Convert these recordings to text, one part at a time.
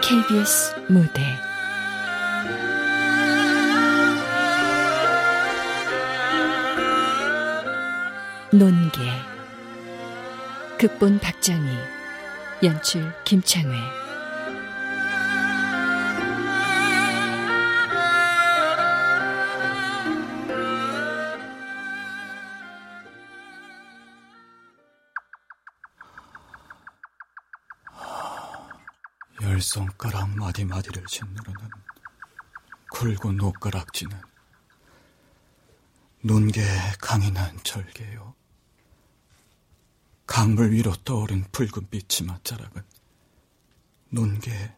KBS 무대. 논계. 극본 박정희. 연출 김창회 마디마디를 짓누르는 굵은 옷가락지는 눈계 강인한 절개요. 강물 위로 떠오른 붉은 빛이 맞자락은 눈계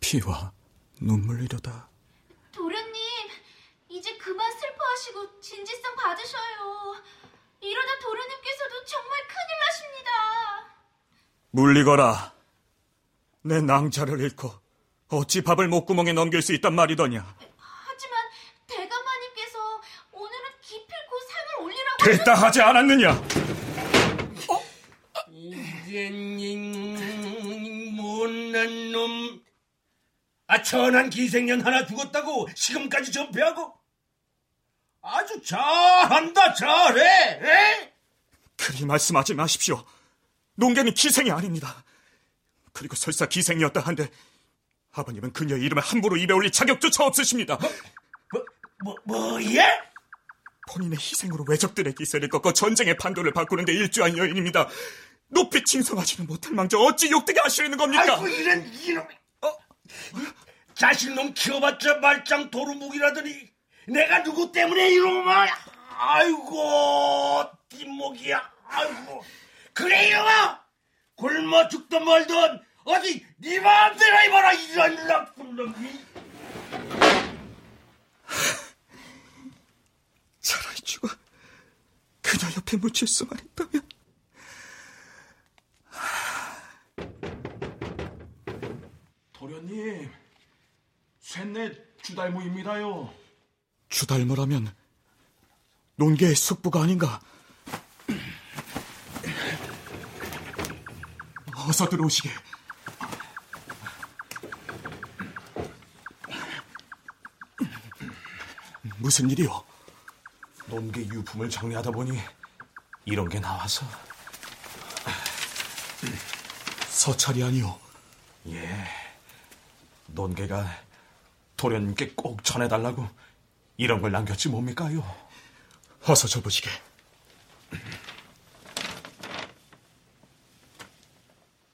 피와 눈물이로다. 도련님, 이제 그만 슬퍼하시고 진지성 받으셔요. 이러다 도련님께서도 정말 큰일 나십니다. 물리거라. 내 낭자를 잃고 어찌 밥을 목구멍에 넘길 수 있단 말이더냐. 하지만 대감마님께서 오늘은 기필코 상을 올리라고 됐다 하지 않았느냐. 이제님 못난 놈. 아 천한 기생년 하나 죽었다고 지금까지 전폐하고 아주 잘한다 잘해. 에? 그리 말씀하지 마십시오. 농계는 기생이 아닙니다. 그리고 설사 기생이었다 한데 아버님은 그녀의 이름을 함부로 입에 올릴 자격조차 없으십니다. 뭐, 뭐, 뭐 예? 본인의 희생으로 왜적들의 기세를 꺾어 전쟁의 판도를 바꾸는 데 일조한 여인입니다. 높이 칭송하지는 못할 망정 어찌 욕되게 하시려는 겁니까? 아이고 이런 이놈. 어? 자식놈 키워봤자 말짱 도루묵이라더니 내가 누구 때문에 이놈아? 아이고 뒷목이야. 아이고 그래 이놈아. 굶어 죽든 말든 어디 네 마음대로 해봐라 이런 나쁜 놈이. 차라리 죽어 그녀 옆에 묻힐 수만 있다면 도련님, 셋넷 주달무입니다요. 주달모라면 논계의 숙부가 아닌가 어서 들어오시게 무슨 일이요? 논계 유품을 정리하다 보니 이런 게 나와서. 서찰이 아니오 예. 논계가 도련님께 꼭 전해달라고 이런 걸 남겼지 뭡니까요? 어서 줘보시게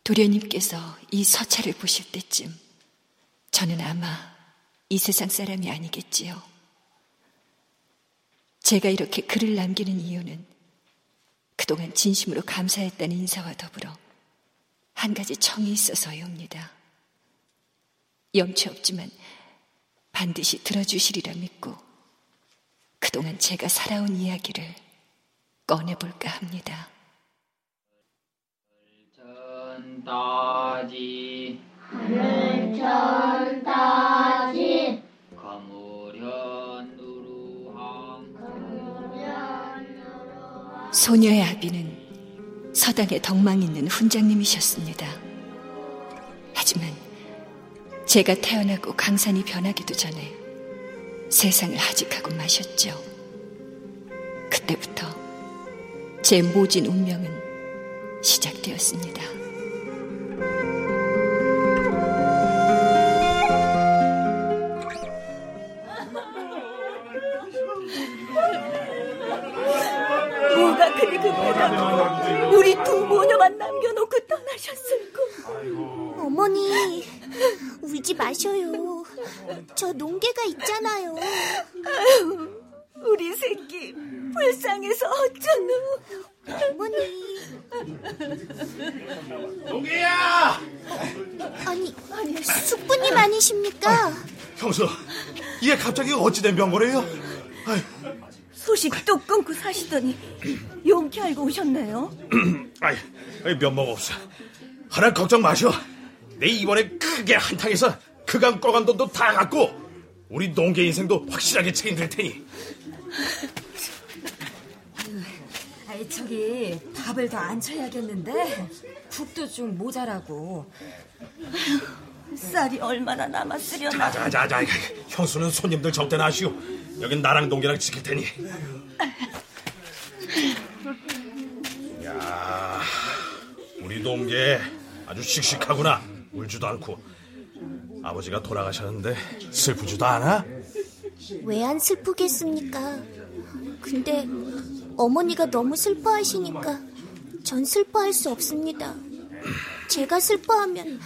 도련님께서 이 서찰을 보실 때쯤 저는 아마 이 세상 사람이 아니겠지요. 제가 이렇게 글을 남기는 이유는 그동안 진심으로 감사했다는 인사와 더불어 한 가지 청이 있어서요입니다. 염치 없지만 반드시 들어주시리라 믿고 그동안 제가 살아온 이야기를 꺼내볼까 합니다. 하늘천 따지 소녀의 아비는 서당에 덕망 있는 훈장님이셨습니다. 하지만 제가 태어나고 강산이 변하기도 전에 세상을 하직하고 마셨죠. 그때부터 제 모진 운명은 시작되었습니다. 남겨놓고 떠나셨을까 어머니 울지 마셔요. 저 농개가 있잖아요. 우리 새끼 불쌍해서 어쩌노 어머니 동기야. 아니 숙부님 아니십니까? 형수, 이게 갑자기 어찌된 병거래요? 소식 뚝 끊고 사시더니 용케 알고 오셨네요 아이 면목 없어. 하나 걱정 마셔. 내 이번에 크게 한탕해서 그간 꺼간 돈도 다 갖고 우리 농계 인생도 확실하게 책임질 테니. 아이 저기 밥을 더 안 쳐야겠는데 국도 좀 모자라고. 쌀이 얼마나 남았으려나. 자자자자, 현수는 손님들 적대 나시오. 여긴 나랑 동계랑 지킬 테니. 야, 우리 동계 아주 씩씩하구나. 울지도 않고. 아버지가 돌아가셨는데 슬프지도 않아? 왜 안 슬프겠습니까? 근데 어머니가 너무 슬퍼하시니까 전 슬퍼할 수 없습니다. 제가 슬퍼하면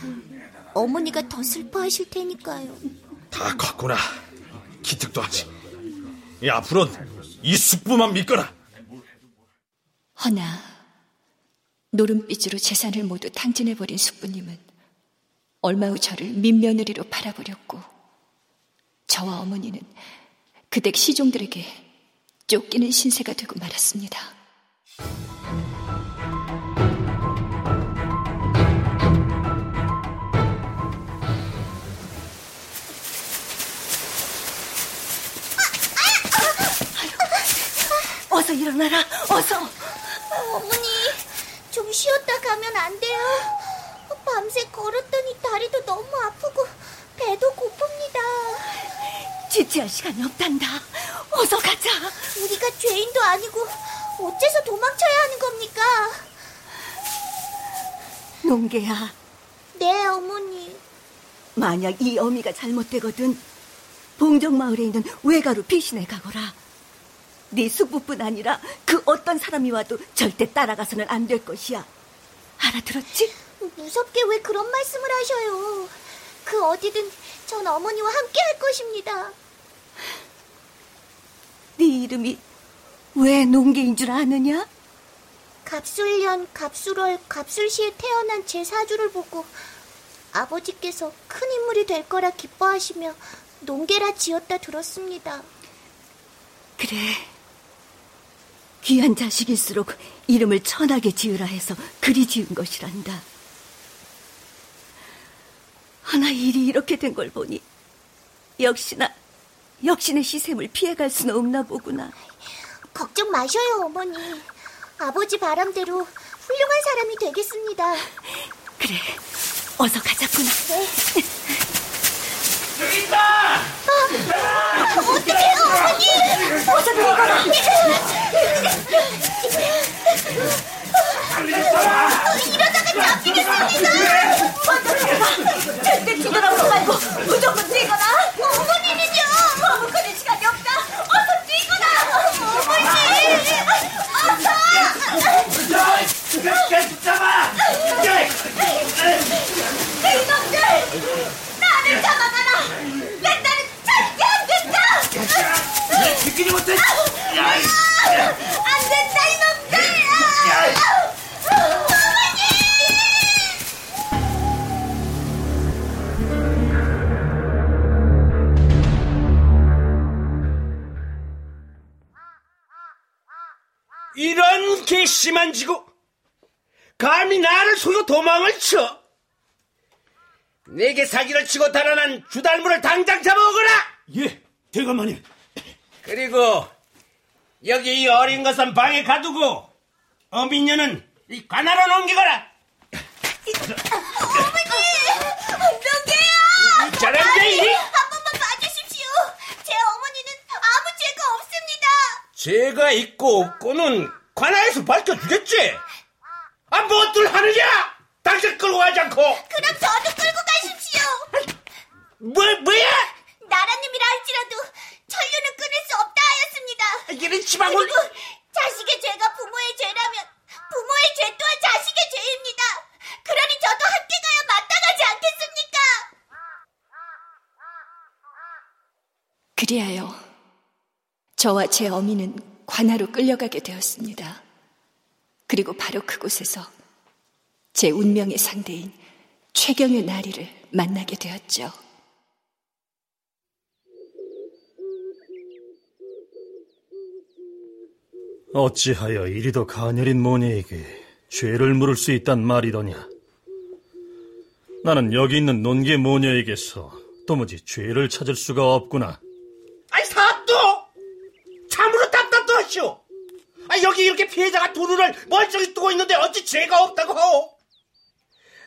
어머니가 더 슬퍼하실 테니까요. 다 컸구나. 기특도 하지. 이 앞으로는 이 숙부만 믿거라. 허나 노름빚으로 재산을 모두 탕진해버린 숙부님은 얼마 후 저를 민며느리로 팔아버렸고 저와 어머니는 그댁 시종들에게 쫓기는 신세가 되고 말았습니다. 어서 일어나라. 어서. 어머니, 좀 쉬었다 가면 안 돼요? 밤새 걸었더니 다리도 너무 아프고 배도 고픕니다. 지체할 시간이 없단다. 어서 가자. 우리가 죄인도 아니고 어째서 도망쳐야 하는 겁니까? 농계야, 네, 어머니. 만약 이 어미가 잘못되거든 봉정마을에 있는 외가로 피신해 가거라. 네 숙부뿐 아니라 그 어떤 사람이 와도 절대 따라가서는 안 될 것이야. 알아들었지? 무섭게 왜 그런 말씀을 하셔요? 그 어디든 전 어머니와 함께 할 것입니다. 네 이름이 왜 농계인 줄 아느냐? 갑술년, 갑술월, 갑술시에 태어난 제 사주를 보고 아버지께서 큰 인물이 될 거라 기뻐하시며 농계라 지었다 들었습니다. 그래. 귀한 자식일수록 이름을 천하게 지으라 해서 그리 지은 것이란다. 하나 일이 이렇게 된 걸 보니 역시나 역신의 시샘을 피해갈 수는 없나 보구나. 걱정 마셔요, 어머니. 아버지 바람대로 훌륭한 사람이 되겠습니다. 그래, 어서 가자꾸나. 네. 여기 있다! 어떡해요, 어머니! Ha ha ha! 내게 사기를 치고 달아난 주달무를 당장 잡아오거라 예, 대감마님. 그리고 여기 이 어린 것은 방에 가두고 어민녀는 이 관하로 넘기거라 누구야! 잘한데 한 번만 봐주십시오! 제 어머니는 아무 죄가 없습니다! 죄가 있고 없고는 관하에서 밝혀주겠지 아 무엇들 하느냐 당신 끌고 가지 않고 그럼 저도 끌고 가십시오! 뭐, 뭐야 나라님이라 할지라도 천류는 끊을 수 없다 하였습니다! 이런 시방울 그리고 자식의 죄가 부모의 죄라면 부모의 죄 또한 자식의 죄입니다. 그러니 저도 함께 가야 마땅하지 않겠습니까? 그리하여 저와 제 어미는 관하로 끌려가게 되었습니다. 그리고 바로 그곳에서 제 운명의 상대인 최경의 나리를 만나게 되었죠. 어찌하여 이리도 가녀린 모녀에게 죄를 물을 수 있단 말이더냐? 나는 여기 있는 논계 모녀에게서 도무지 죄를 찾을 수가 없구나. 아이 사또 참으로 답답도하시오. 아 여기 이렇게 피해자가 두 눈을 멀쩡히 뜨고 있는데 어찌 죄가 없다고 하오?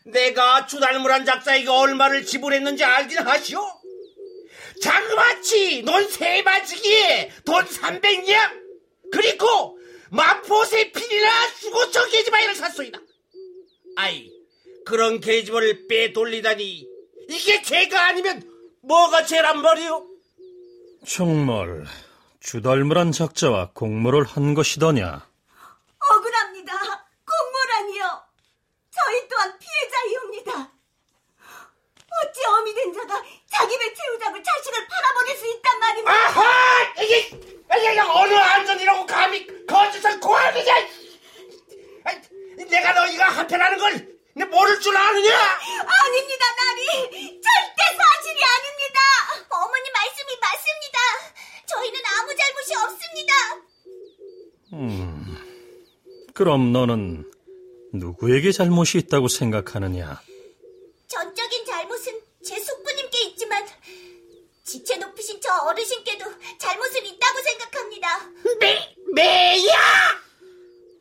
내가 주달무란 작사에게 얼마를 지불했는지 알긴 하시오? 자그마치 넌 세 바지기에 돈 300냥 그리고 마포새 필이나 수고청 계집아이를 샀소이다. 아이 그런 계집을 빼돌리다니 이게 죄가 아니면 뭐가 죄란 말이오? 정말 주달무란 작자와 공모를 한 것이더냐? 억울합니다. 공모라니요. 저희 또한 피해자이옵니다. 어찌 어미 된 자가 자기 배 채우자고 자식을 팔아버릴 수 있단 말입니까? 아하! 이게, 이게 어느 안전이라고 감히 거짓을 고하느냐! 내가 너희가 한패라는 걸내 모를 줄 아느냐? 아닙니다, 나리. 절대 사실이 아닙니다. 어머니 말씀이 맞습니다. 저희는 아무 잘못이 없습니다. 음, 그럼 너는 누구에게 잘못이 있다고 생각하느냐? 전적인 잘못은 제 숙부님께 있지만 지체 높으신 저 어르신께도 잘못은 있다고 생각합니다. 매, 매야!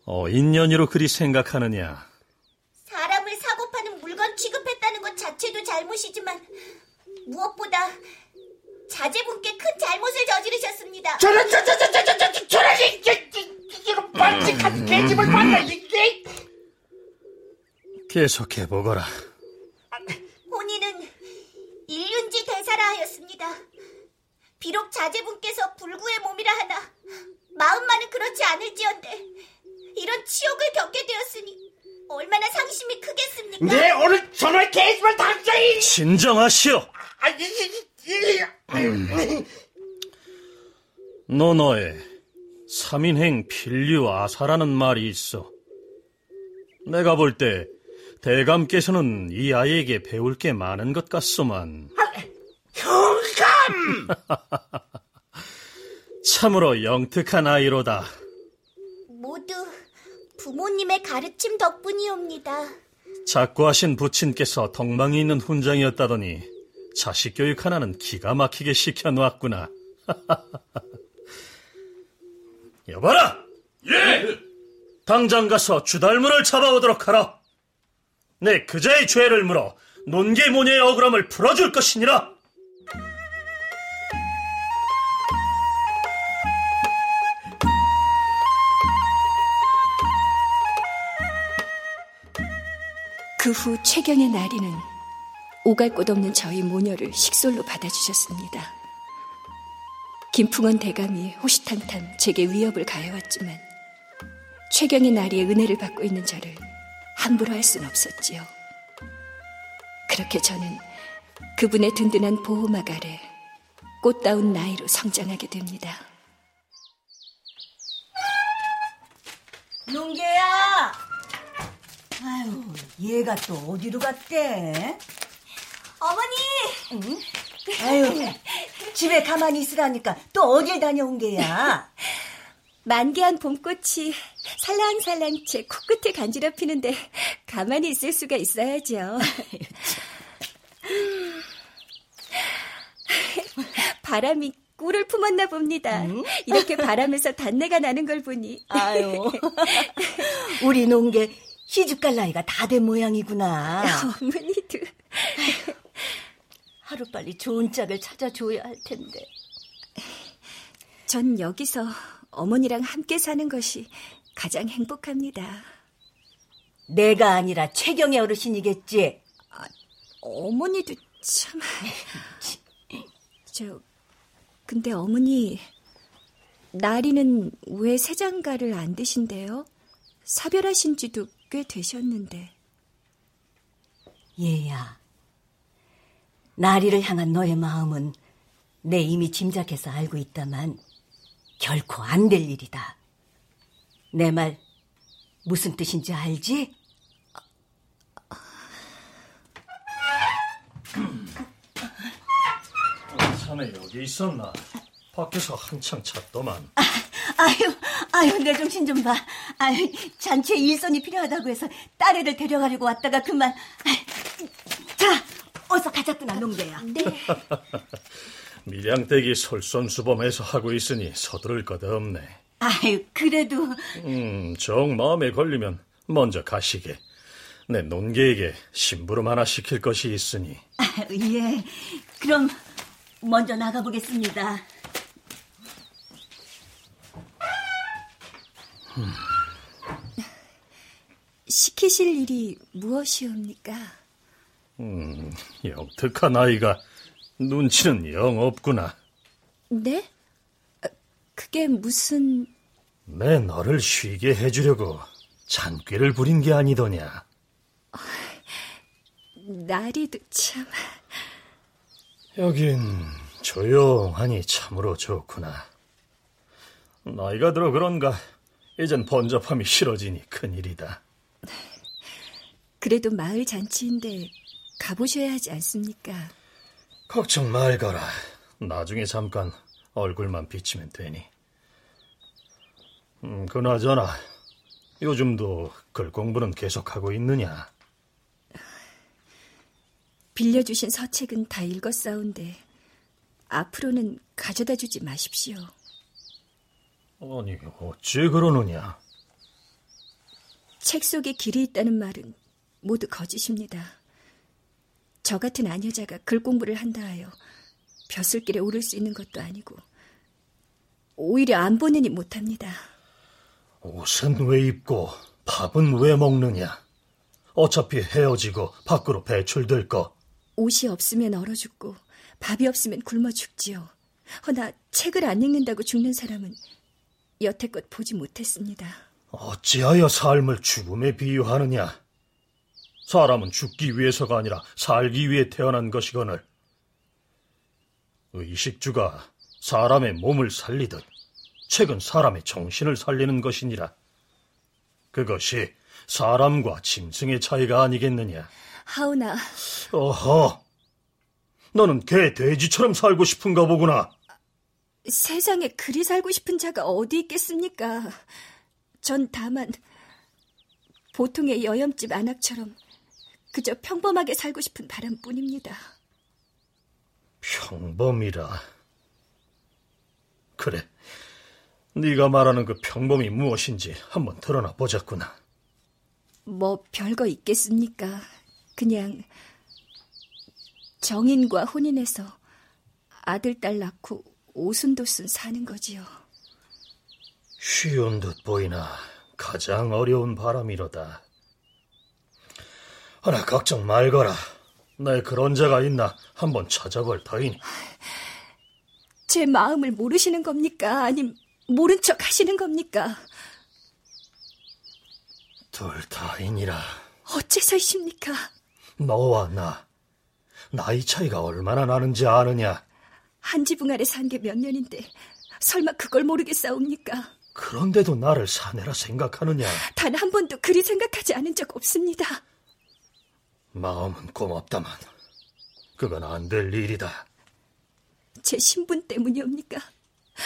어, 인연이로 그리 생각하느냐? 사람을 사고 파는 물건 취급했다는 것 자체도 잘못이지만 무엇보다 자제분께 큰 잘못을 저지르셨습니다. 저런 저런 저런 저런 저런 저런 저런 반칙한 개집을 만나 이게 계속해 보거라. 혼인은 일륜지 대사라 하였습니다. 비록 자제분께서 불구의 몸이라 하나 마음만은 그렇지 않을지언데 이런 치욕을 겪게 되었으니 얼마나 상심이 크겠습니까? 네, 오늘 저놈의 계집을 당장이! 진정하시오! 아, 이, 이, 이, 이. 노노에 3인행 필류 아사라는 말이 있어. 내가 볼때 대감께서는 이 아이에게 배울 게 많은 것 같소만. 형감! 참으로 영특한 아이로다. 모두 부모님의 가르침 덕분이옵니다. 작고하신 부친께서 덕망이 있는 훈장이었다더니 자식 교육 하나는 기가 막히게 시켜놓았구나. 여봐라! 예! 당장 가서 주달문을 잡아오도록 하라. 내 그자의 죄를 물어 논개 모녀의 억울함을 풀어줄 것이니라. 그 후 최경의 나리는 오갈 곳 없는 저희 모녀를 식솔로 받아주셨습니다. 김풍원 대감이 호시탐탐 제게 위협을 가해왔지만 최경의 나리의 은혜를 받고 있는 저를 함부로 할 순 없었지요. 그렇게 저는 그분의 든든한 보호막 아래 꽃다운 나이로 성장하게 됩니다. 용계야! 아유, 얘가 또 어디로 갔대? 어머니! 아유, 집에 가만히 있으라니까 또 어딜 다녀온 게야? 만개한 봄꽃이 살랑살랑 제 코끝에 간지럽히는데 가만히 있을 수가 있어야죠. 바람이 꿀을 품었나 봅니다. 이렇게 바람에서 단내가 나는 걸 보니. 아유, 우리 농계 시집 갈 나이가 다 된 모양이구나. 어머니도. 하루빨리 좋은 짝을 찾아줘야 할 텐데. 전 여기서 어머니랑 함께 사는 것이 가장 행복합니다. 내가 아니라 최경의 어르신이겠지. 어머니도 참. 저, 근데 어머니, 나리는 왜 새장가를 안 드신대요? 사별하신 지도 꽤 되셨는데. 얘야, 나리를 향한 너의 마음은 내 이미 짐작해서 알고 있다만 결코 안 될 일이다. 내 말 무슨 뜻인지 알지? 자네 여기 있었나? 밖에서 한창 찾더만. 아유, 아유, 내 정신 좀 봐. 아유, 잔치에 일손이 필요하다고 해서 딸애를 데려가려고 왔다가 그만. 아유, 자, 어서 가자꾸나 농개야. 네. 밀양댁이 솔선수범해서 하고 있으니 서두를 것 없네. 아유, 그래도 음, 정 마음에 걸리면 먼저 가시게. 내 논개에게 심부름 하나 시킬 것이 있으니. 아, 예. 그럼 먼저 나가 보겠습니다. 시키실 일이 무엇이옵니까? 음, 영특한 아이가 눈치는 영 없구나. 네? 아, 그게 무슨... 내 너를 쉬게 해주려고 잔꾀를 부린 게 아니더냐. 나리도 참... 여긴 조용하니 참으로 좋구나. 나이가 들어 그런가 이젠 번잡함이 싫어지니 큰일이다. 그래도 마을 잔치인데 가보셔야 하지 않습니까? 걱정 말거라. 나중에 잠깐 얼굴만 비치면 되니. 음, 그나저나 요즘도 글 공부는 계속하고 있느냐? 빌려주신 서책은 다 읽었사온데 앞으로는 가져다 주지 마십시오. 아니, 어찌 그러느냐? 책 속에 길이 있다는 말은 모두 거짓입니다. 저 같은 아녀자가 글 공부를 한다 하여 벼슬길에 오를 수 있는 것도 아니고 오히려 안 보느니 못합니다. 옷은 왜 입고 밥은 왜 먹느냐? 어차피 헤어지고 밖으로 배출될 거. 옷이 없으면 얼어 죽고 밥이 없으면 굶어 죽지요. 허나 책을 안 읽는다고 죽는 사람은 여태껏 보지 못했습니다. 어찌하여 삶을 죽음에 비유하느냐? 사람은 죽기 위해서가 아니라 살기 위해 태어난 것이거늘. 의식주가 사람의 몸을 살리듯 책은 사람의 정신을 살리는 것이니라. 그것이 사람과 짐승의 차이가 아니겠느냐? 하오나, 어허, 너는 개 돼지처럼 살고 싶은가 보구나. 세상에 그리 살고 싶은 자가 어디 있겠습니까? 전 다만 보통의 여염집 안악처럼 그저 평범하게 살고 싶은 바람뿐입니다. 평범이라. 그래, 네가 말하는 그 평범이 무엇인지 한번 드러나 보자꾸나. 뭐 별거 있겠습니까? 그냥 정인과 혼인해서 아들, 딸 낳고 오순도순 사는 거지요. 쉬운 듯 보이나 가장 어려운 바람이로다. 하나 걱정 말거라. 내 그런 자가 있나 한번 찾아볼 터이니. 제 마음을 모르시는 겁니까? 아님 모른 척 하시는 겁니까? 둘 다이니라. 어째서이십니까? 너와 나 나이 차이가 얼마나 나는지 아느냐? 한 지붕 아래 산 게 몇 년인데 설마 그걸 모르겠사옵니까? 그런데도 나를 사내라 생각하느냐? 단 한 번도 그리 생각하지 않은 적 없습니다. 마음은 고맙다만 그건 안 될 일이다. 제 신분 때문이옵니까?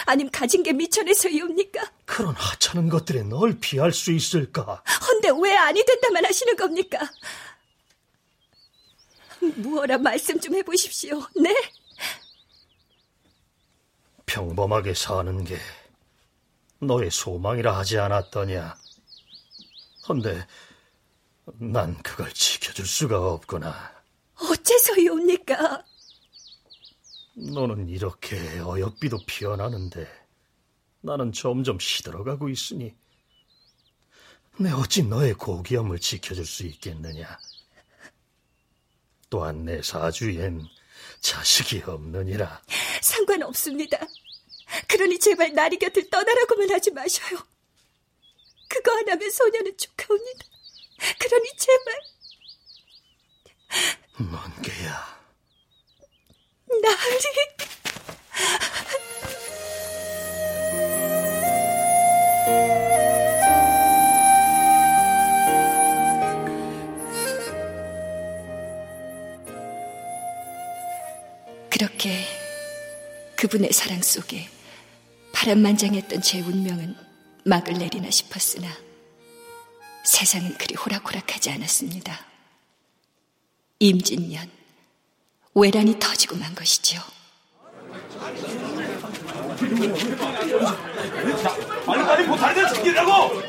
아님 가진 게 미천해서이옵니까? 그런 하찮은 것들에 널 피할 수 있을까? 헌데 왜 아니 된다만 하시는 겁니까? 무어라 말씀 좀 해보십시오. 네? 평범하게 사는 게 너의 소망이라 하지 않았더냐? 헌데 난 그걸 지켜줄 수가 없구나. 어째서이옵니까? 너는 이렇게 어여삐도 피어나는데 나는 점점 시들어가고 있으니 내 어찌 너의 고귀함을 지켜줄 수 있겠느냐? 또한 내 사주엔 자식이 없느니라. 상관없습니다. 그러니 제발 나리 곁을 떠나라고만 하지 마셔요. 그거 하나면 소녀는 축하옵니다. 그러니 제발. 뭔게야. 나리. 그렇게 그분의 사랑 속에 바람만장했던 제 운명은 막을 내리나 싶었으나 세상은 그리 호락호락하지 않았습니다. 임진년 외란이 터지고 만 것이지요. 빨리 빨리 보살들 챙기라고!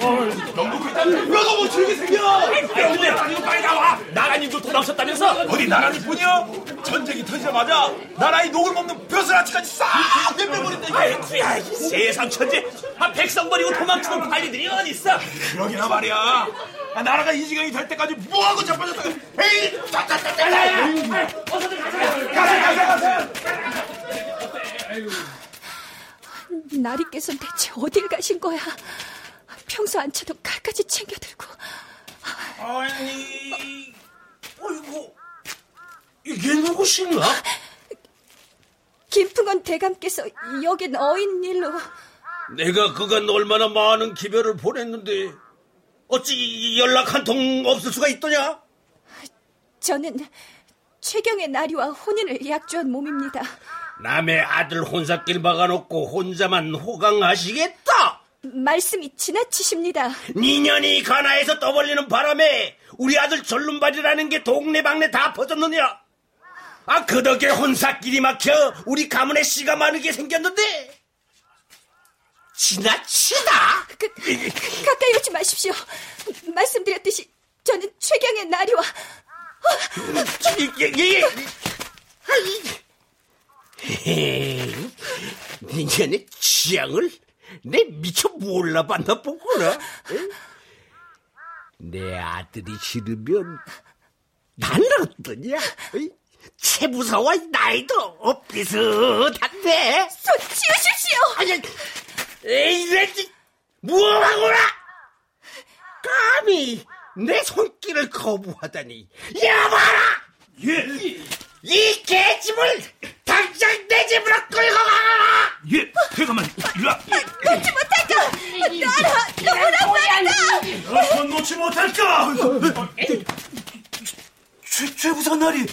영국 일단 뼈가 못 치르게 생겨! 근데 빨리 나와! 나라님도 도망쳤다면서? 어디 나라님뿐이야? 전쟁이 터지자마자 나라의 녹을 먹는 벼슬아치까지 싹 내빼버린다 아이쿠야, 이 세상 천재. 아, 백성 버리고 도망치는 관리들이 어딨어? 그러기나 말이야 아, 나라가 이 지경이 될 때까지 뭐하고 자빠졌다 에이! 짜짜짜짜! 어서들 가자! 가세 가세 가세! 나리께서는 대체 어딜 가신 거야? 평소 안 쳐도 칼까지 챙겨들고. 아니... 어이구... 이게 누구신가? 김풍원 대감께서 여긴 어인 일로 내가 그간 얼마나 많은 기별을 보냈는데 어찌 연락 한 통 없을 수가 있더냐? 저는 최경의 나리와 혼인을 약조한 몸입니다. 남의 아들 혼사길 막아놓고 혼자만 호강하시겠다? 말씀이 지나치십니다. 니년이 가나에서 떠벌리는 바람에 우리 아들 절름발이라는 게 동네방네 다 퍼졌느냐? 아, 그 덕에 혼사길이 막혀 우리 가문에 씨가 많게 생겼는데 지나치다? 그, 가까이 오지 마십시오. 말씀드렸듯이 저는 최경의 나리와 예, 예, 예. 니년의 취향을 내 미처 몰라봤나 보구나. 에? 내 아들이 싫으면 나는 어떠냐? 에이? 채부사와 나이도 엇비슷한데. 손 치우십시오. 아니, 에이, 내 무엇하거라? 감히 내 손길을 거부하다니. 야봐라! 예, 이 개집을 당장 내 집으로 끌고 가라! 예, 대감만, 일라. 놓지 못할까? 나라, 놓으란 말이다! 너손 놓지 못할까? 최, 최부산 날이.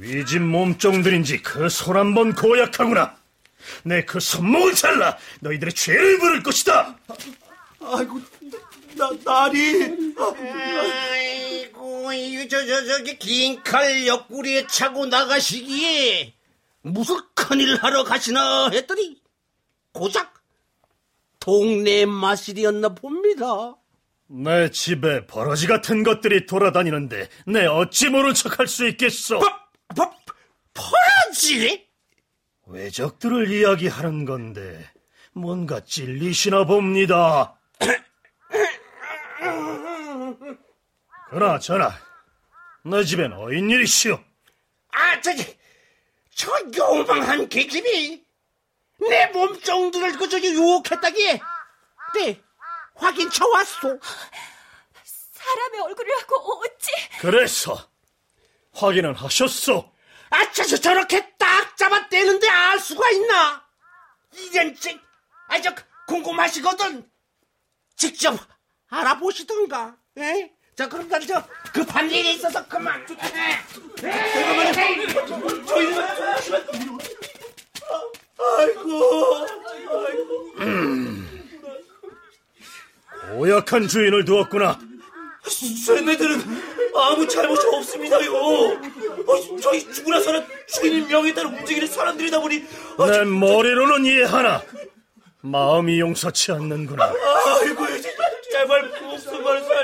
위진 몸종들인지 그 손 한 번 고약하구나. 내 그 손목을 잘라 너희들의 죄를 물을 것이다. 아이고, 나, 날이. 아이고, 이, 저, 저, 저기, 긴 칼 옆구리에 차고 나가시기에 무슨 큰일 하러 가시나 했더니 고작 동네 마실이었나 봅니다. 내 집에 버러지 같은 것들이 돌아다니는데 내 어찌 모른 척할 수 있겠소? 버, 버러지? 외적들을 이야기하는 건데 뭔가 찔리시나 봅니다. 그나 저나 내 집엔 어인 일이시오. 아, 저기, 저 요망한 계집이 내 몸종들을 그 저기 유혹했다기에 네, 확인 쳐왔소. 사람의 얼굴을 하고 어찌? 그래서 확인은 하셨소? 아, 저, 저, 저렇게 딱 잡아떼는데 알 수가 있나? 이젠, 지, 아, 저, 궁금하시거든. 직접 알아보시던가, 예? 자, 그럼 난 저, 급한 일이 있어서 그만. 아이고, 고약한 주인을 두었구나. 쟤네들은 아무 잘못이 없습니다요. 어, 저희 죽고 나서는 주인님 명에 따라 움직이는 사람들이다 보니 어, 내 머리로는 이해하나 마음이 용서치 않는구나. 아이고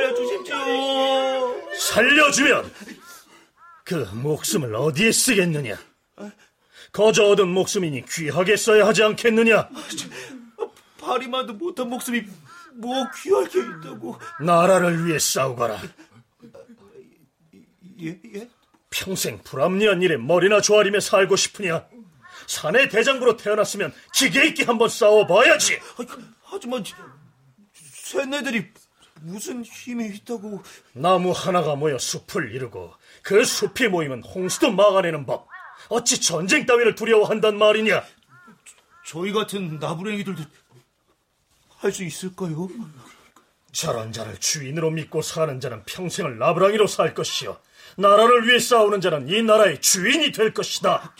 살려주십시오. 살려주면 그 목숨을 어디에 쓰겠느냐? 거저 얻은 목숨이니 귀하게 써야 하지 않겠느냐? 파리만도 못한 목숨이 뭐 귀할 게 있다고. 나라를 위해 싸우거라. 예, 예? 평생 불합리한 일에 머리나 조아리며 살고 싶으냐? 사내 대장부로 태어났으면 기계 있게 한번 싸워봐야지. 하지만 쟤네들이 무슨 힘이 있다고? 나무 하나가 모여 숲을 이루고 그 숲이 모이면 홍수도 막아내는 법. 어찌 전쟁 따위를 두려워한단 말이냐? 저희 같은 나부랭이들도 할 수 있을까요? 저런 자를 주인으로 믿고 사는 자는 평생을 나부랑이로 살 것이요. 나라를 위해 싸우는 자는 이 나라의 주인이 될 것이다.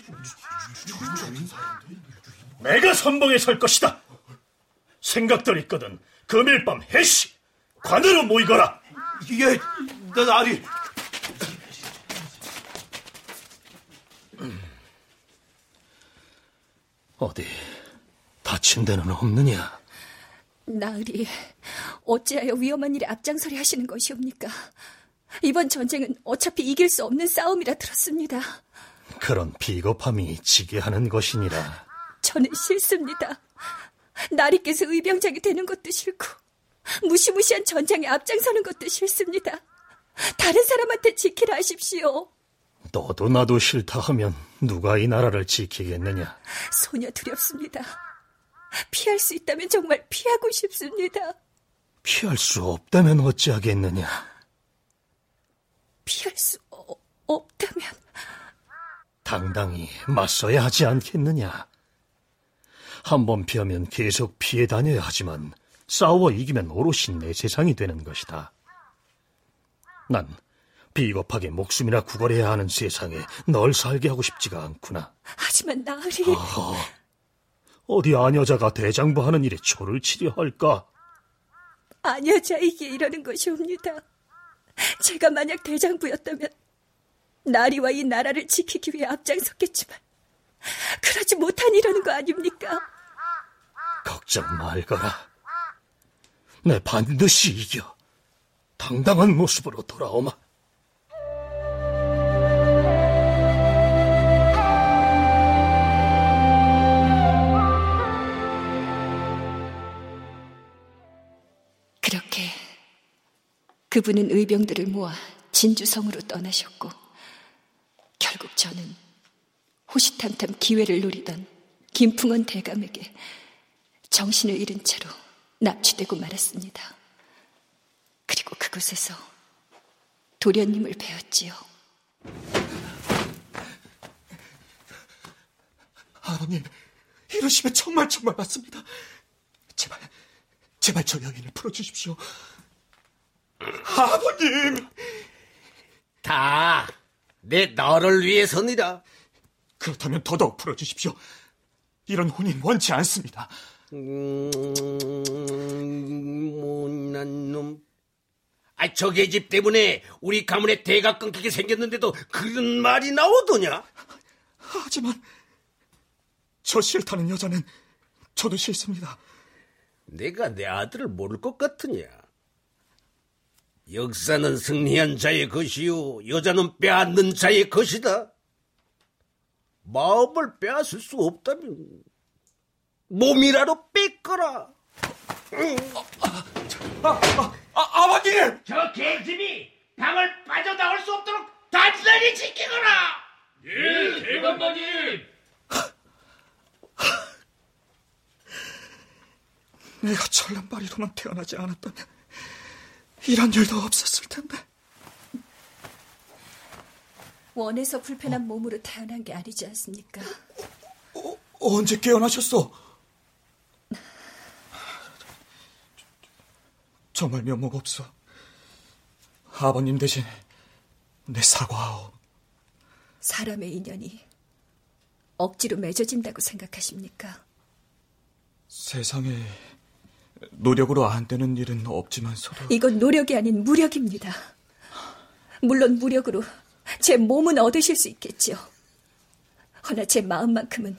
내가 선봉에 설 것이다. 생각들 있거든. 금일 밤 해시 관으로 모이거라. 예, 난 아리. 어디 다친 데는 없느냐? 나으리, 어찌하여 위험한 일에 앞장서리 하시는 것이옵니까? 이번 전쟁은 어차피 이길 수 없는 싸움이라 들었습니다. 그런 비겁함이 지게 하는 것이니라. 저는 싫습니다. 나리께서 의병장이 되는 것도 싫고, 무시무시한 전장에 앞장서는 것도 싫습니다. 다른 사람한테 지키라 하십시오. 너도 나도 싫다 하면 누가 이 나라를 지키겠느냐? 소녀 두렵습니다. 피할 수 있다면 정말 피하고 싶습니다. 피할 수 없다면 어찌하겠느냐? 피할 수 어, 없다면 당당히 맞서야 하지 않겠느냐? 한 번 피하면 계속 피해 다녀야 하지만 싸워 이기면 오롯이 내 세상이 되는 것이다. 난 비겁하게 목숨이나 구걸해야 하는 세상에 널 살게 하고 싶지가 않구나. 하지만 나으리... 어허, 어디 아녀자가 대장부 하는 일에 초를 치려 할까? 아녀자에게 이러는 것이옵니다. 제가 만약 대장부였다면 나리와 이 나라를 지키기 위해 앞장섰겠지만 그러지 못하니라는 거 아닙니까? 걱정 말거라. 내 반드시 이겨. 당당한 모습으로 돌아오마. 그렇게 그분은 의병들을 모아 진주성으로 떠나셨고 결국 저는 호시탐탐 기회를 노리던 김풍원 대감에게 정신을 잃은 채로 납치되고 말았습니다. 그리고 그곳에서 도련님을 배웠지요. 아버님, 이러시면 정말 정말 맞습니다. 제발, 제발 저 여인을 풀어주십시오. 아버님! 다 내 너를 위해서니라. 그렇다면 더더욱 풀어주십시오. 이런 혼인 원치 않습니다. 음, 못난 놈. 아, 저 계집 때문에 우리 가문의 대가 끊기게 생겼는데도 그런 말이 나오더냐? 하지만 저 싫다는 여자는 저도 싫습니다. 내가 내 아들을 모를 것 같으냐? 역사는 승리한 자의 것이요 여자는 빼앗는 자의 것이다. 마음을 빼앗을 수 없다면 몸이라도 뺏거라. 아, 아, 아, 아버님! 저 개집이 방을 빠져나올 수 없도록 단단히 지키거라. 예, 대감마님. 내가 전란발이로만 태어나지 않았다면 이런 일도 없었을 텐데. 원해서 불편한 몸으로 태어난 게 아니지 않습니까? 어, 언제 깨어나셨어? 정말 면목 없어. 아버님 대신 내 사과하오. 사람의 인연이 억지로 맺어진다고 생각하십니까? 세상에 노력으로 안 되는 일은 없지만서도 이건 노력이 아닌 무력입니다. 물론 무력으로 제 몸은 얻으실 수 있겠지요. 허나 제 마음만큼은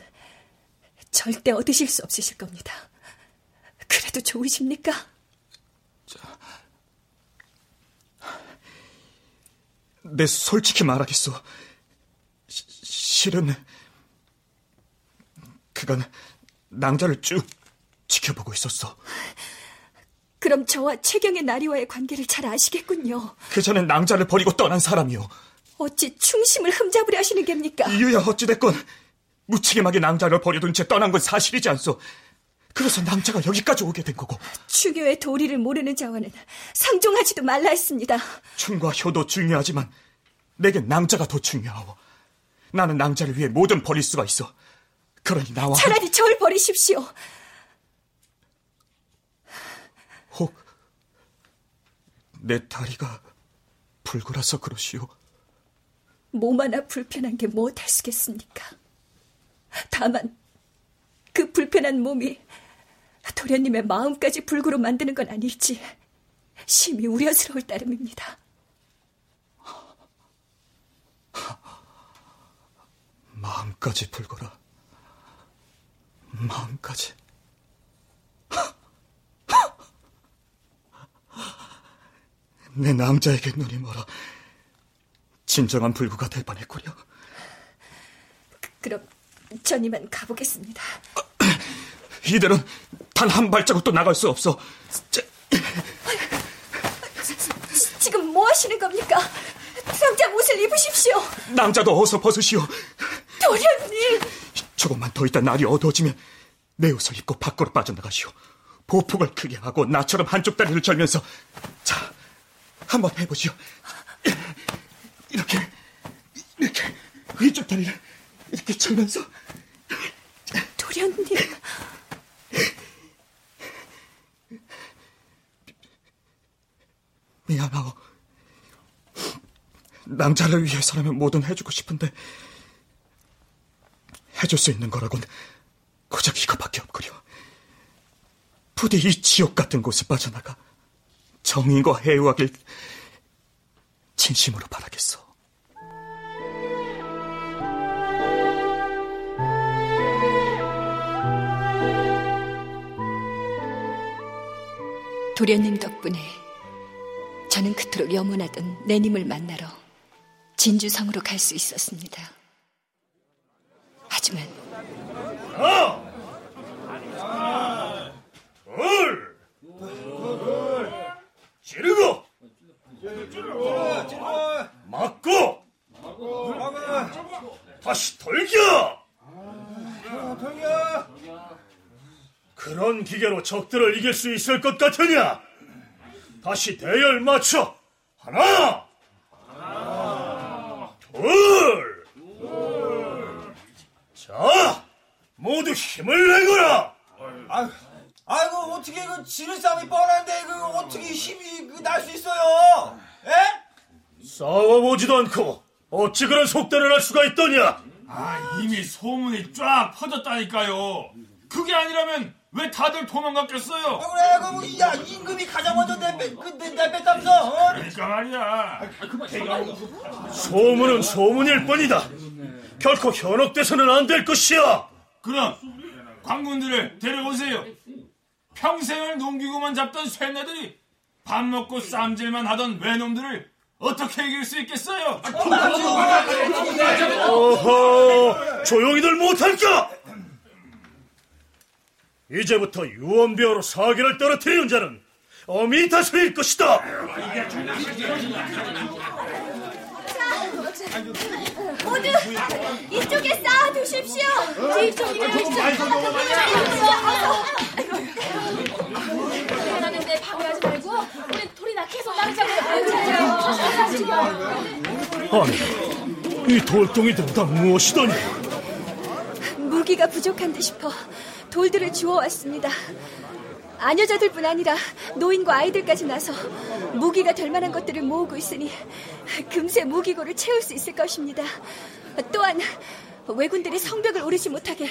절대 얻으실 수 없으실 겁니다. 그래도 좋으십니까? 내 솔직히 말하겠소. 시, 실은 그간 낭자를 쭉 지켜보고 있었어. 그럼 저와 최경의 나리와의 관계를 잘 아시겠군요. 그 전에 낭자를 버리고 떠난 사람이요. 어찌 충심을 흠잡으려 하시는 겁니까? 이유야 어찌됐건 무책임하게 낭자를 버려둔 채 떠난 건 사실이지 않소. 그래서 낭자가 여기까지 오게 된 거고. 중요의 도리를 모르는 자와는 상종하지도 말라 했습니다. 충과 효도 중요하지만 내겐 낭자가 더 중요하오. 나는 낭자를 위해 뭐든 버릴 수가 있어. 그러니 나와 차라리 절 버리십시오. 혹 내 다리가 불구라서 그러시오. 몸 하나 불편한 게 뭐 다수겠습니까? 다만 그 불편한 몸이 도련님의 마음까지 불구로 만드는 건 아닐지 심히 우려스러울 따름입니다. 마음까지 불거라. 마음까지. 내 남자에게 눈이 멀어 진정한 불구가 될 뻔했구려. 그럼 전 이만 가보겠습니다. 이대로 단 한 발자국도 나갈 수 없어. 저... 지금 뭐 하시는 겁니까? 당장 옷을 입으십시오. 남자도 어서 벗으시오. 도련님. 조금만 더 있다 날이 어두워지면 내 옷을 입고 밖으로 빠져나가시오. 보폭을 크게 하고 나처럼 한쪽 다리를 절면서 자, 한번 해보시오. 이렇게, 이렇게 위쪽 다리를 이렇게 절면서 도련님. 미안하오. 남자를 위해서라면 뭐든 해주고 싶은데 해줄 수 있는 거라곤 고작 이거밖에 없구려. 부디 이 지옥 같은 곳에 빠져나가 정의과 해유하길 진심으로 바라겠어. 도련님 덕분에 저는 그토록 염원하던 내님을 만나러 진주성으로 갈 수 있었습니다. 하지만 하나, 둘, 찌르고, 맞고, 다시 돌겨. 그런 기계로 적들을 이길 수 있을 것 같으냐? 다시 대열 맞춰. 하나, 둘, 자, 모두 힘을 내거라. 아, 아이고 어떻게 그 지는 싸움이 뻔한데 그 어떻게 힘이 그 날 수 있어요? 에? 싸워보지도 않고 어찌 그런 속대를 할 수가 있더냐? 아, 이미 소문이 쫙 퍼졌다니까요. 그게 아니라면 왜 다들 도망갔겠어요? 아, 그래 그럼 야 임금이 가장 먼저 내빼내뺐다면서 어? 그러니까 말이야. 소문은 소문일 뿐이다. 결코 현혹돼서는 안 될 것이야. 그럼 관군들을 데려오세요. 평생을 농기구만 잡던 쇠뇌들이 밥 먹고 쌈질만 하던 외놈들을 어떻게 이길 수 있겠어요? 어허, 조용히들 못할까? 이제부터 유언비어로 사기를 떨어뜨리는 자는 어미 다스릴 것이다. 모두 이쪽에 쌓아두십시오. 이쪽에 하는데 방해하지 말고 우리 돌이나 계속 낭자고 아니, 이 돌덩이들은 다 무엇이더니? 무기가 부족한데 싶어 돌들을 주워왔습니다. 아녀자들뿐 아니라 노인과 아이들까지 나서 무기가 될 만한 것들을 모으고 있으니 금세 무기고를 채울 수 있을 것입니다. 또한 왜군들이 성벽을 오르지 못하게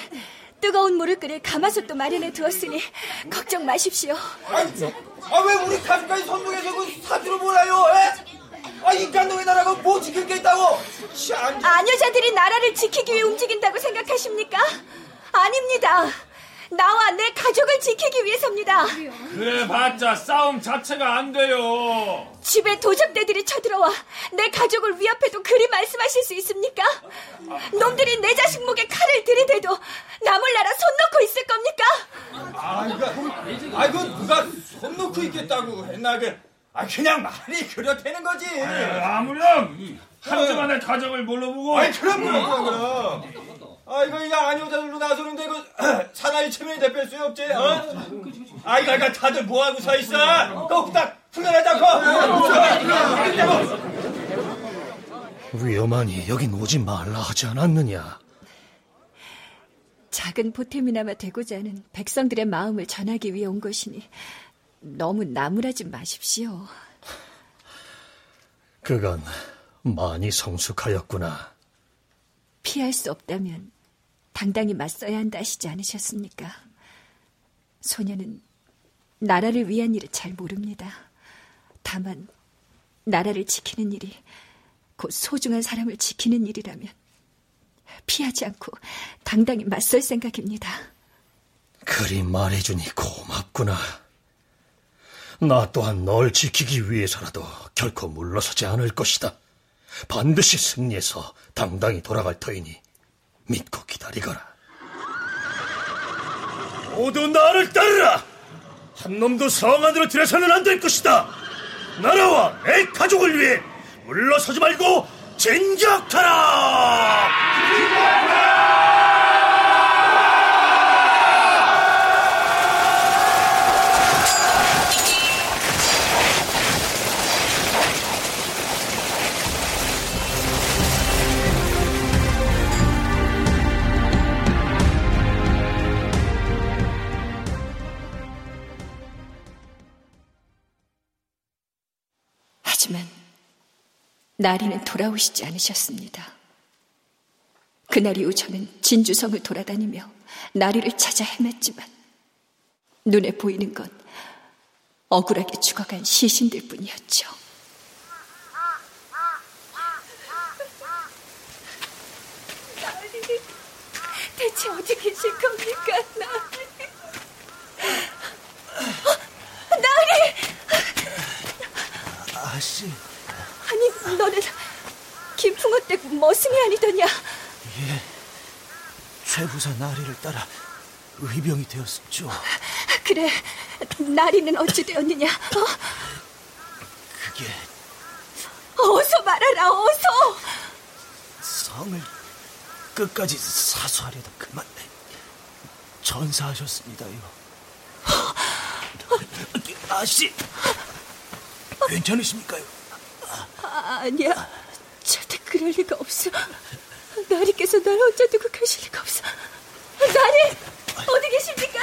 뜨거운 물을 끓일 가마솥도 마련해 두었으니 걱정 마십시오. 아 왜 우리 가족까지 선동해서 그 사주를 몰아요? 에? 아 인간놈의 나라가 뭐 지킬 게 있다고? 참. 아녀자들이 나라를 지키기 위해 움직인다고 생각하십니까? 아닙니다. 나와 내 가족을 지키기 위해서입니다. 그래봤자 싸움 자체가 안 돼요. 집에 도적대들이 쳐들어와 내 가족을 위협해도 그리 말씀하실 수 있습니까? 놈들이 내 자식 목에 칼을 들이대도 남을 나라 손 놓고 있을 겁니까? 아 이거 아 이거 누가 손 놓고 있겠다고 했나 그. 아 그냥 말이 그렇다는 거지. 아무렴 한 주만에 가족을 몰라보고. 아이 그럼 그럼 그럼. 아 이거 이거 아니오자들로 나서는데 그 사나이 체면이 대뺄 수 없지. 어? 아 이거 이거 다들 뭐 하고 서 있어? 그 후딱 훈련하자고. 위험하니 여긴 오지 말라 하지 않았느냐? 작은 보탬이나마 되고자 하는 백성들의 마음을 전하기 위해 온 것이니 너무 나무라지 마십시오. 그건 많이 성숙하였구나. 피할 수 없다면 당당히 맞서야 한다 하시지 않으셨습니까? 소녀는 나라를 위한 일을 잘 모릅니다. 다만 나라를 지키는 일이 곧 소중한 사람을 지키는 일이라면 피하지 않고 당당히 맞설 생각입니다. 그리 말해주니 고맙구나. 나 또한 널 지키기 위해서라도 결코 물러서지 않을 것이다. 반드시 승리해서 당당히 돌아갈 터이니 믿고 기다리거라. 모두 나를 따르라! 한 놈도 성 안으로 들여서는 안 될 것이다! 나라와 내 가족을 위해 물러서지 말고 진격하라! 하지 나리는 돌아오시지 않으셨습니다. 그날 이후 저는 진주성을 돌아다니며 나리를 찾아 헤맸지만 눈에 보이는 건 억울하게 죽어간 시신들 뿐이었죠. 나리, 대체 어디 계실 겁니까, 나리? 어, 나리! 아씨. 아니, 너는 김풍호 때 머슴이 아니더냐? 예. 최부사 나리를 따라 의병이 되었죠. 그래, 나리는 어찌 되었느냐? 어? 그게 어서 말하라, 어서! 성을 끝까지 사수하려다 그만 전사하셨습니다요. 아씨, 괜찮으십니까요? 아, 아니야, 절대 그럴 리가 없어. 나리께서 날 혼자 두고 가실 리가 없어. 나리, 어디 계십니까?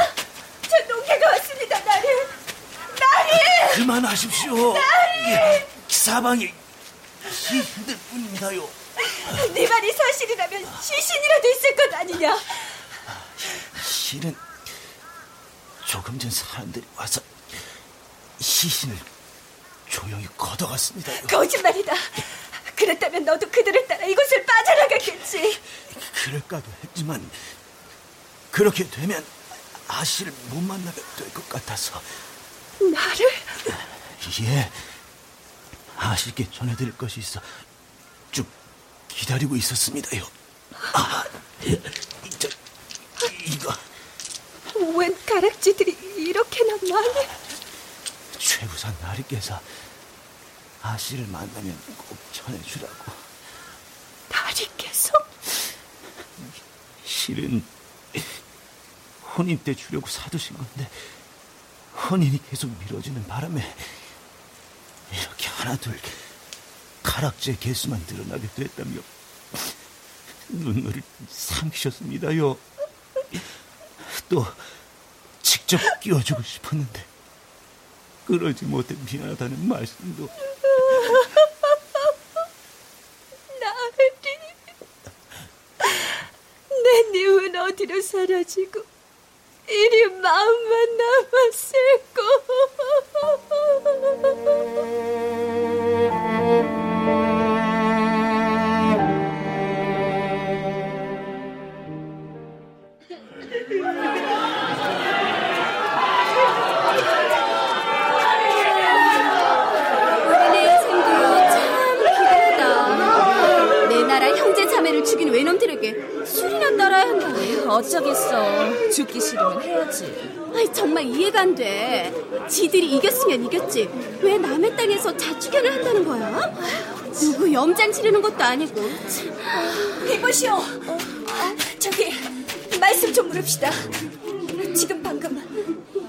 저 농개가 왔습니다, 나리. 나리! 그만하십시오. 나리! 사방이 시신들 뿐입니다요. 네 말이 사실이라면 시신이라도 있을 것 아니냐? 실은 조금 전 사람들이 와서 시신을 조용히 걷어갔습니다. 거짓말이다. 그랬다면 너도 그들을 따라 이곳을 빠져나갔겠지. 그럴까도 했지만 그렇게 되면 아씨를 못 만나게 될 것 같아서 나를? 예 아씨께 전해드릴 것이 있어 쭉 기다리고 있었습니다요. 아, 저, 이거 웬 가락지들이 이렇게나 많이? 최부산 나리께서 아씨를 만나면 꼭 전해주라고. 나리께서? 실은 혼인 때 주려고 사두신 건데 혼인이 계속 미뤄지는 바람에 이렇게 하나둘 가락지의 개수만 늘어나게 됐다며 눈물을 삼키셨습니다요. 또 직접 끼워주고 싶었는데 그러지 못해 미안하다는 말씀도. 나리 내 님은 어디로 사라지고 이리 마음만 우리네 술이나 따라야 한다. 어쩌겠어. 죽기 싫으면 해야지. 아이, 정말 이해가 안 돼. 지들이 이겼으면 이겼지. 왜 남의 땅에서 자축연을 한다는 거야? 누구 염장 치르는 것도 아니고. 이보시오. 저기 말씀 좀 물읍시다. 지금 방금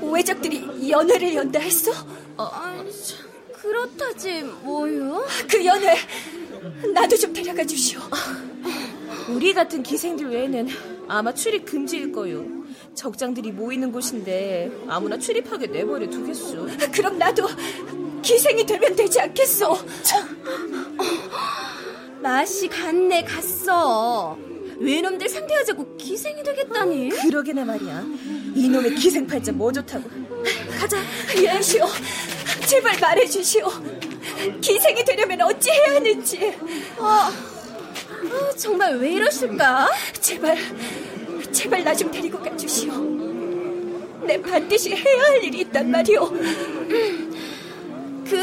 외적들이 연회를 연다 했어? 어, 그렇다지 뭐요? 그 연회 나도 좀 데려가 주시오. 우리 같은 기생들 외에는 아마 출입 금지일 거요. 적장들이 모이는 곳인데 아무나 출입하게 내버려 두겠소. 그럼 나도 기생이 되면 되지 않겠소? 맛이 갔네 갔어. 외놈들 상대하자고 기생이 되겠다니. 그러게나 말이야. 이놈의 기생팔자 뭐 좋다고. 가자. 예시오. 제발 말해주시오. 기생이 되려면 어찌 해야 하는지. 어, 아, 정말 왜 이러실까? 제발, 제발 나 좀 데리고 가주시오. 내 반드시 해야 할 일이 있단 말이오. 그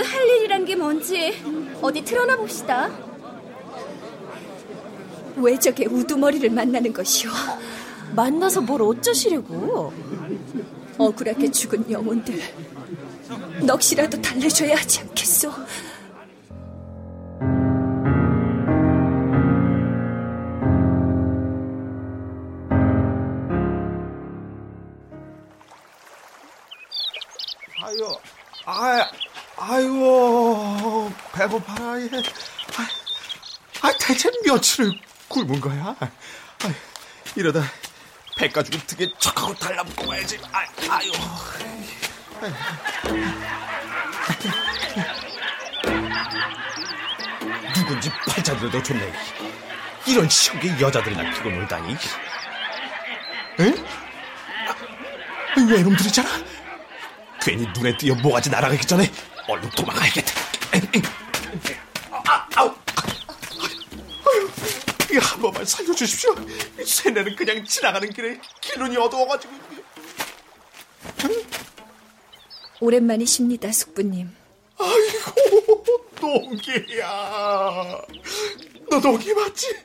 할 일이란 게 뭔지 어디 드러나 봅시다. 외적의 우두머리를 만나는 것이오. 만나서 뭘 어쩌시려고? 억울하게 죽은 영혼들 넋이라도 달래줘야 하지 않겠소? 아, 아이고, 배고파라, 얘. 아, 아, 대체 며칠을 굶은 거야? 아, 이러다 배 가지고 등에 척하고 달라붙고 말지. 아, 아유. 누군지 팔자들도 좋네. 이런 시국에 여자들이나 피고 놀다니. 에? 아, 외놈들이잖아. 괜히 눈에 띄어 모가지 날아가기 전에 얼른 도망가야겠다. 아, 아우. 한 번만 살려주십시오. 새내는 그냥 지나가는 길에 기운이 어두워가지고. 오랜만이십니다, 숙부님. 아이고, 동기야. 너 동기 맞지?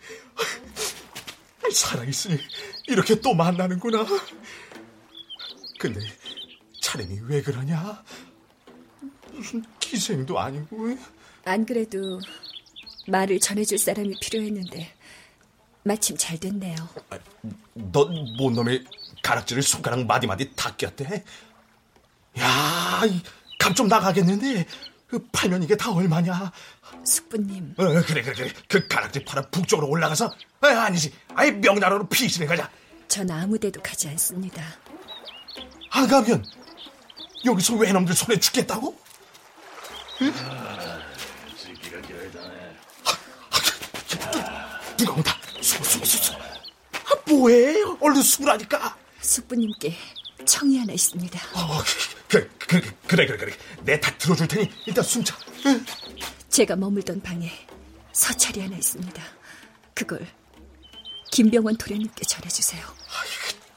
살아있으니 이렇게 또 만나는구나. 근데 차림이 왜 그러냐? 무슨 기생도 아니고. 안 그래도 말을 전해줄 사람이 필요했는데 마침 잘 됐네요. 너뭔 놈의 가락지를 손가락 마디마디 다 꼈대? 야, 감 좀 나가겠는데. 그 팔면 이게 다 얼마냐? 숙부님. 어, 그래, 그래, 그래. 그 가락지 팔아 북쪽으로 올라가서, 어, 아니지. 아예 명나라로 피신해 가자. 전 아무데도 가지 않습니다. 안 가면 여기서 외놈들 손에 죽겠다고? 응? 누가 온다. 숨어, 숨어, 숨어. 아, 뭐해? 얼른 숨으라니까. 숙부님께 청이 하나 있습니다. 어, 그래, 그래, 그래, 그래, 그래. 내 다 들어줄 테니 일단 숨자. 응? 제가 머물던 방에 서찰이 하나 있습니다. 그걸 김병원 도련님께 전해주세요.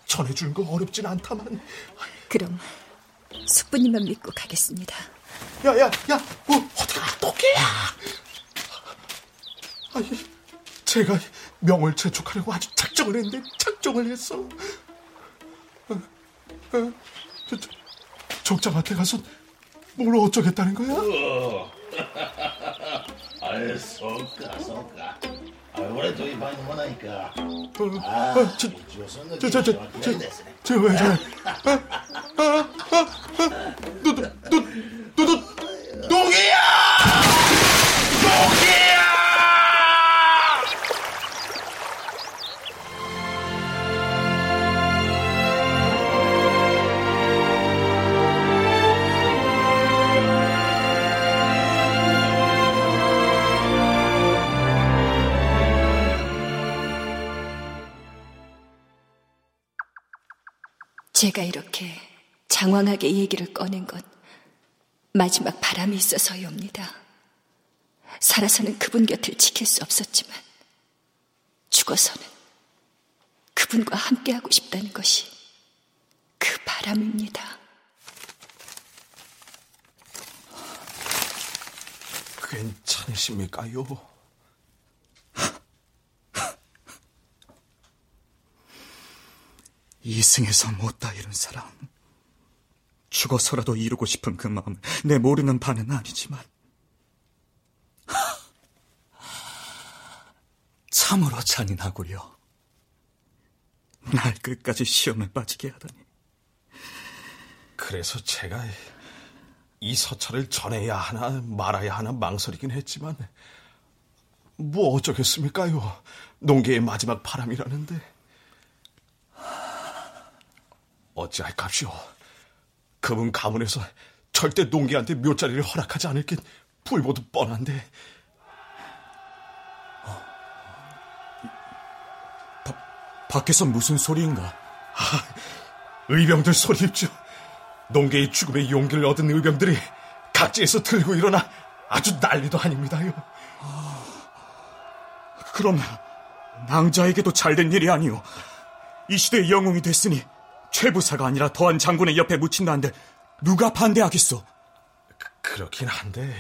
전해주는 거 어렵진 않다만. 그럼 숙부님만 믿고 가겠습니다. 야, 야, 야, 어, 어디가 똑개야? 아니, 제가 명을 재촉하려고 아주 작정을 했는데 작정을 했어. 어, 어, 저, 저, 족장한테 가서 뭘 어쩌겠다는 거야? 어. 아유, 쏠까, 쏠 까. 아, 올해 저기 많이 못하니까. 아, 어, 저, 저, 저, 저, 저, 저, 왜, 저, 아, 아, 아, 아, 너, 너, 너, 너, 너, 농이야! 농이 제가 이렇게 장황하게 얘기를 꺼낸 건 마지막 바람이 있어서이옵니다. 살아서는 그분 곁을 지킬 수 없었지만 죽어서는 그분과 함께하고 싶다는 것이 그 바람입니다. 괜찮으십니까요? 이승에서 못다 이룬 사랑. 죽어서라도 이루고 싶은 그 마음을 내 모르는 바는 아니지만. 참으로 잔인하구려. 날 끝까지 시험에 빠지게 하다니. 그래서 제가 이 서찰을 전해야 하나 말아야 하나 망설이긴 했지만 뭐 어쩌겠습니까요? 농계의 마지막 바람이라는데 어찌할 값이오. 그분 가문에서 절대 농계한테 묘자리를 허락하지 않을 게 불보듯 뻔한데 밖에서 무슨 소리인가? 아, 의병들 소리입죠. 농계의 죽음의 용기를 얻은 의병들이 각지에서 들고 일어나 아주 난리도 아닙니다요. 그럼 낭자에게도 잘된 일이 아니오. 이 시대의 영웅이 됐으니 최부사가 아니라 더한 장군의 옆에 묻힌다는데 누가 반대하겠소? 그렇긴 한데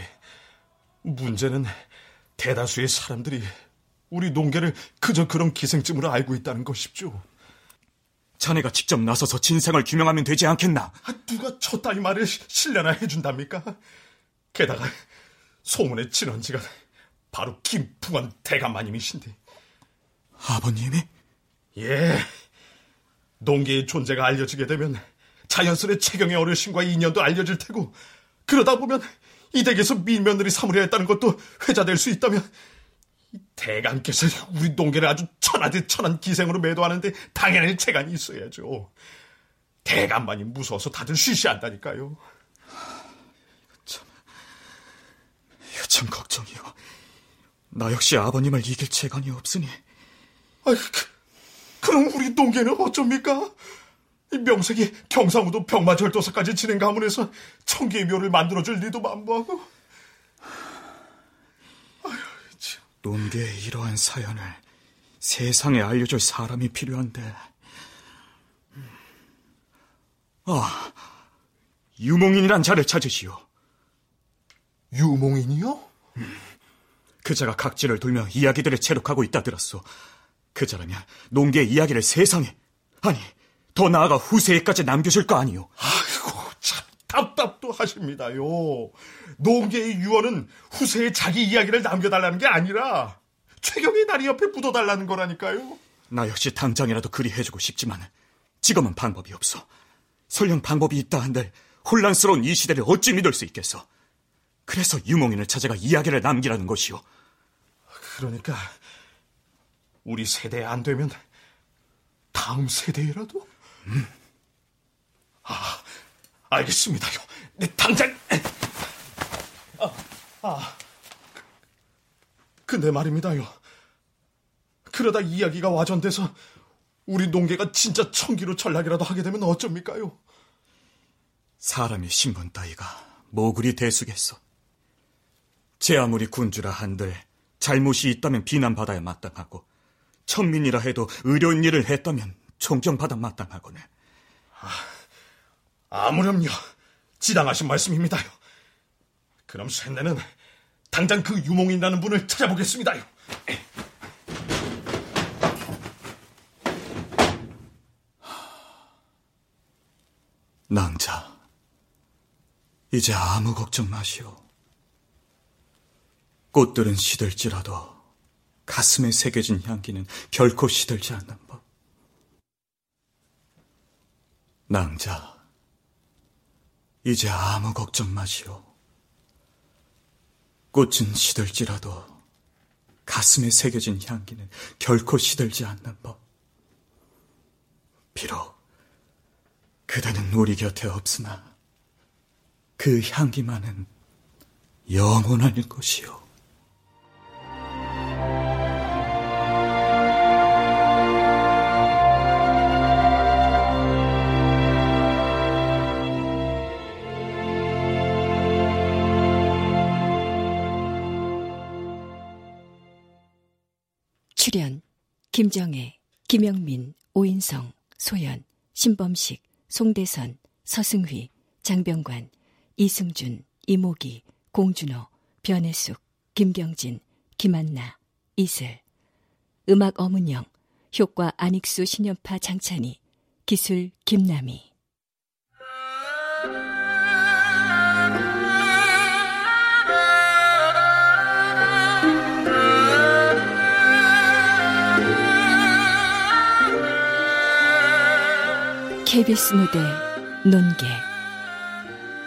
문제는 대다수의 사람들이 우리 농계를 그저 그런 기생쯤으로 알고 있다는 것이죠. 자네가 직접 나서서 진상을 규명하면 되지 않겠나? 아, 누가 저 따위 말을 신뢰나 해준답니까? 게다가 소문의 진원지가 바로 김풍원 대감마님이신데. 아버님이? 예. 농계의 존재가 알려지게 되면 자연스레 최경의 어르신과의 인연도 알려질 테고 그러다 보면 이 댁에서 밀며느리 사무려 했다는 것도 회자될 수 있다면 대감께서 우리 농계를 아주 천하듯 천한 기생으로 매도하는데 당연히 재간이 있어야죠. 대감만이 무서워서 다들 쉬쉬한다니까요. 참, 참 걱정이요. 나 역시 아버님을 이길 재간이 없으니. 아이, 그, 그럼 우리 농계는 어쩝니까? 명색이 경상우도 병마절도사까지 진행 가문에서 청계의 묘를 만들어줄 리도 만무하고. 논계의 이러한 사연을 세상에 알려줄 사람이 필요한데. 아, 유몽인이란 자를 찾으시오. 유몽인이요? 그 자가 각지를 돌며 이야기들을 체록하고 있다 들었소. 그 자라면 농계의 이야기를 세상에, 아니, 더 나아가 후세에까지 남겨줄 거 아니오. 아이고, 참 답답도 하십니다요. 농계의 유언은 후세에 자기 이야기를 남겨달라는 게 아니라 최경의 다리 옆에 묻어달라는 거라니까요. 나 역시 당장이라도 그리 해주고 싶지만 지금은 방법이 없어. 설령 방법이 있다 한들 혼란스러운 이 시대를 어찌 믿을 수 있겠어. 그래서 유몽인을 찾아가 이야기를 남기라는 것이오. 그러니까 우리 세대에 안 되면 다음 세대라도? 음. 아, 알겠습니다요. 네, 당장. 아, 아. 근데 말입니다요. 그러다 이야기가 와전돼서 우리 농계가 진짜 청기로 전락이라도 하게 되면 어쩝니까요? 사람의 신분 따위가 뭐 그리 대수겠어. 제 아무리 군주라 한들 잘못이 있다면 비난받아야 마땅하고 천민이라 해도 의료인 일을 했다면 존경받아 마땅하거늘. 아, 아무렴요. 지당하신 말씀입니다요. 그럼 쇤내는 당장 그 유몽이라는 분을 찾아보겠습니다요. 낭자, 이제 아무 걱정 마시오. 꽃들은 시들지라도 가슴에 새겨진 향기는 결코 시들지 않는 법. 낭자, 이제 아무 걱정 마시오. 꽃은 시들지라도 가슴에 새겨진 향기는 결코 시들지 않는 법. 비록 그대는 우리 곁에 없으나 그 향기만은 영원할 것이오. 김정혜, 김영민, 오인성, 소연, 신범식, 송대선, 서승휘, 장병관, 이승준, 이모기, 공준호, 변혜숙, 김경진, 김한나, 이슬. 음악 어문영 효과 안익수 신연파 장찬희 기술 김남희 KBS 무대 논계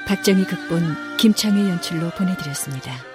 박정희 극본 김창회 연출로 보내드렸습니다.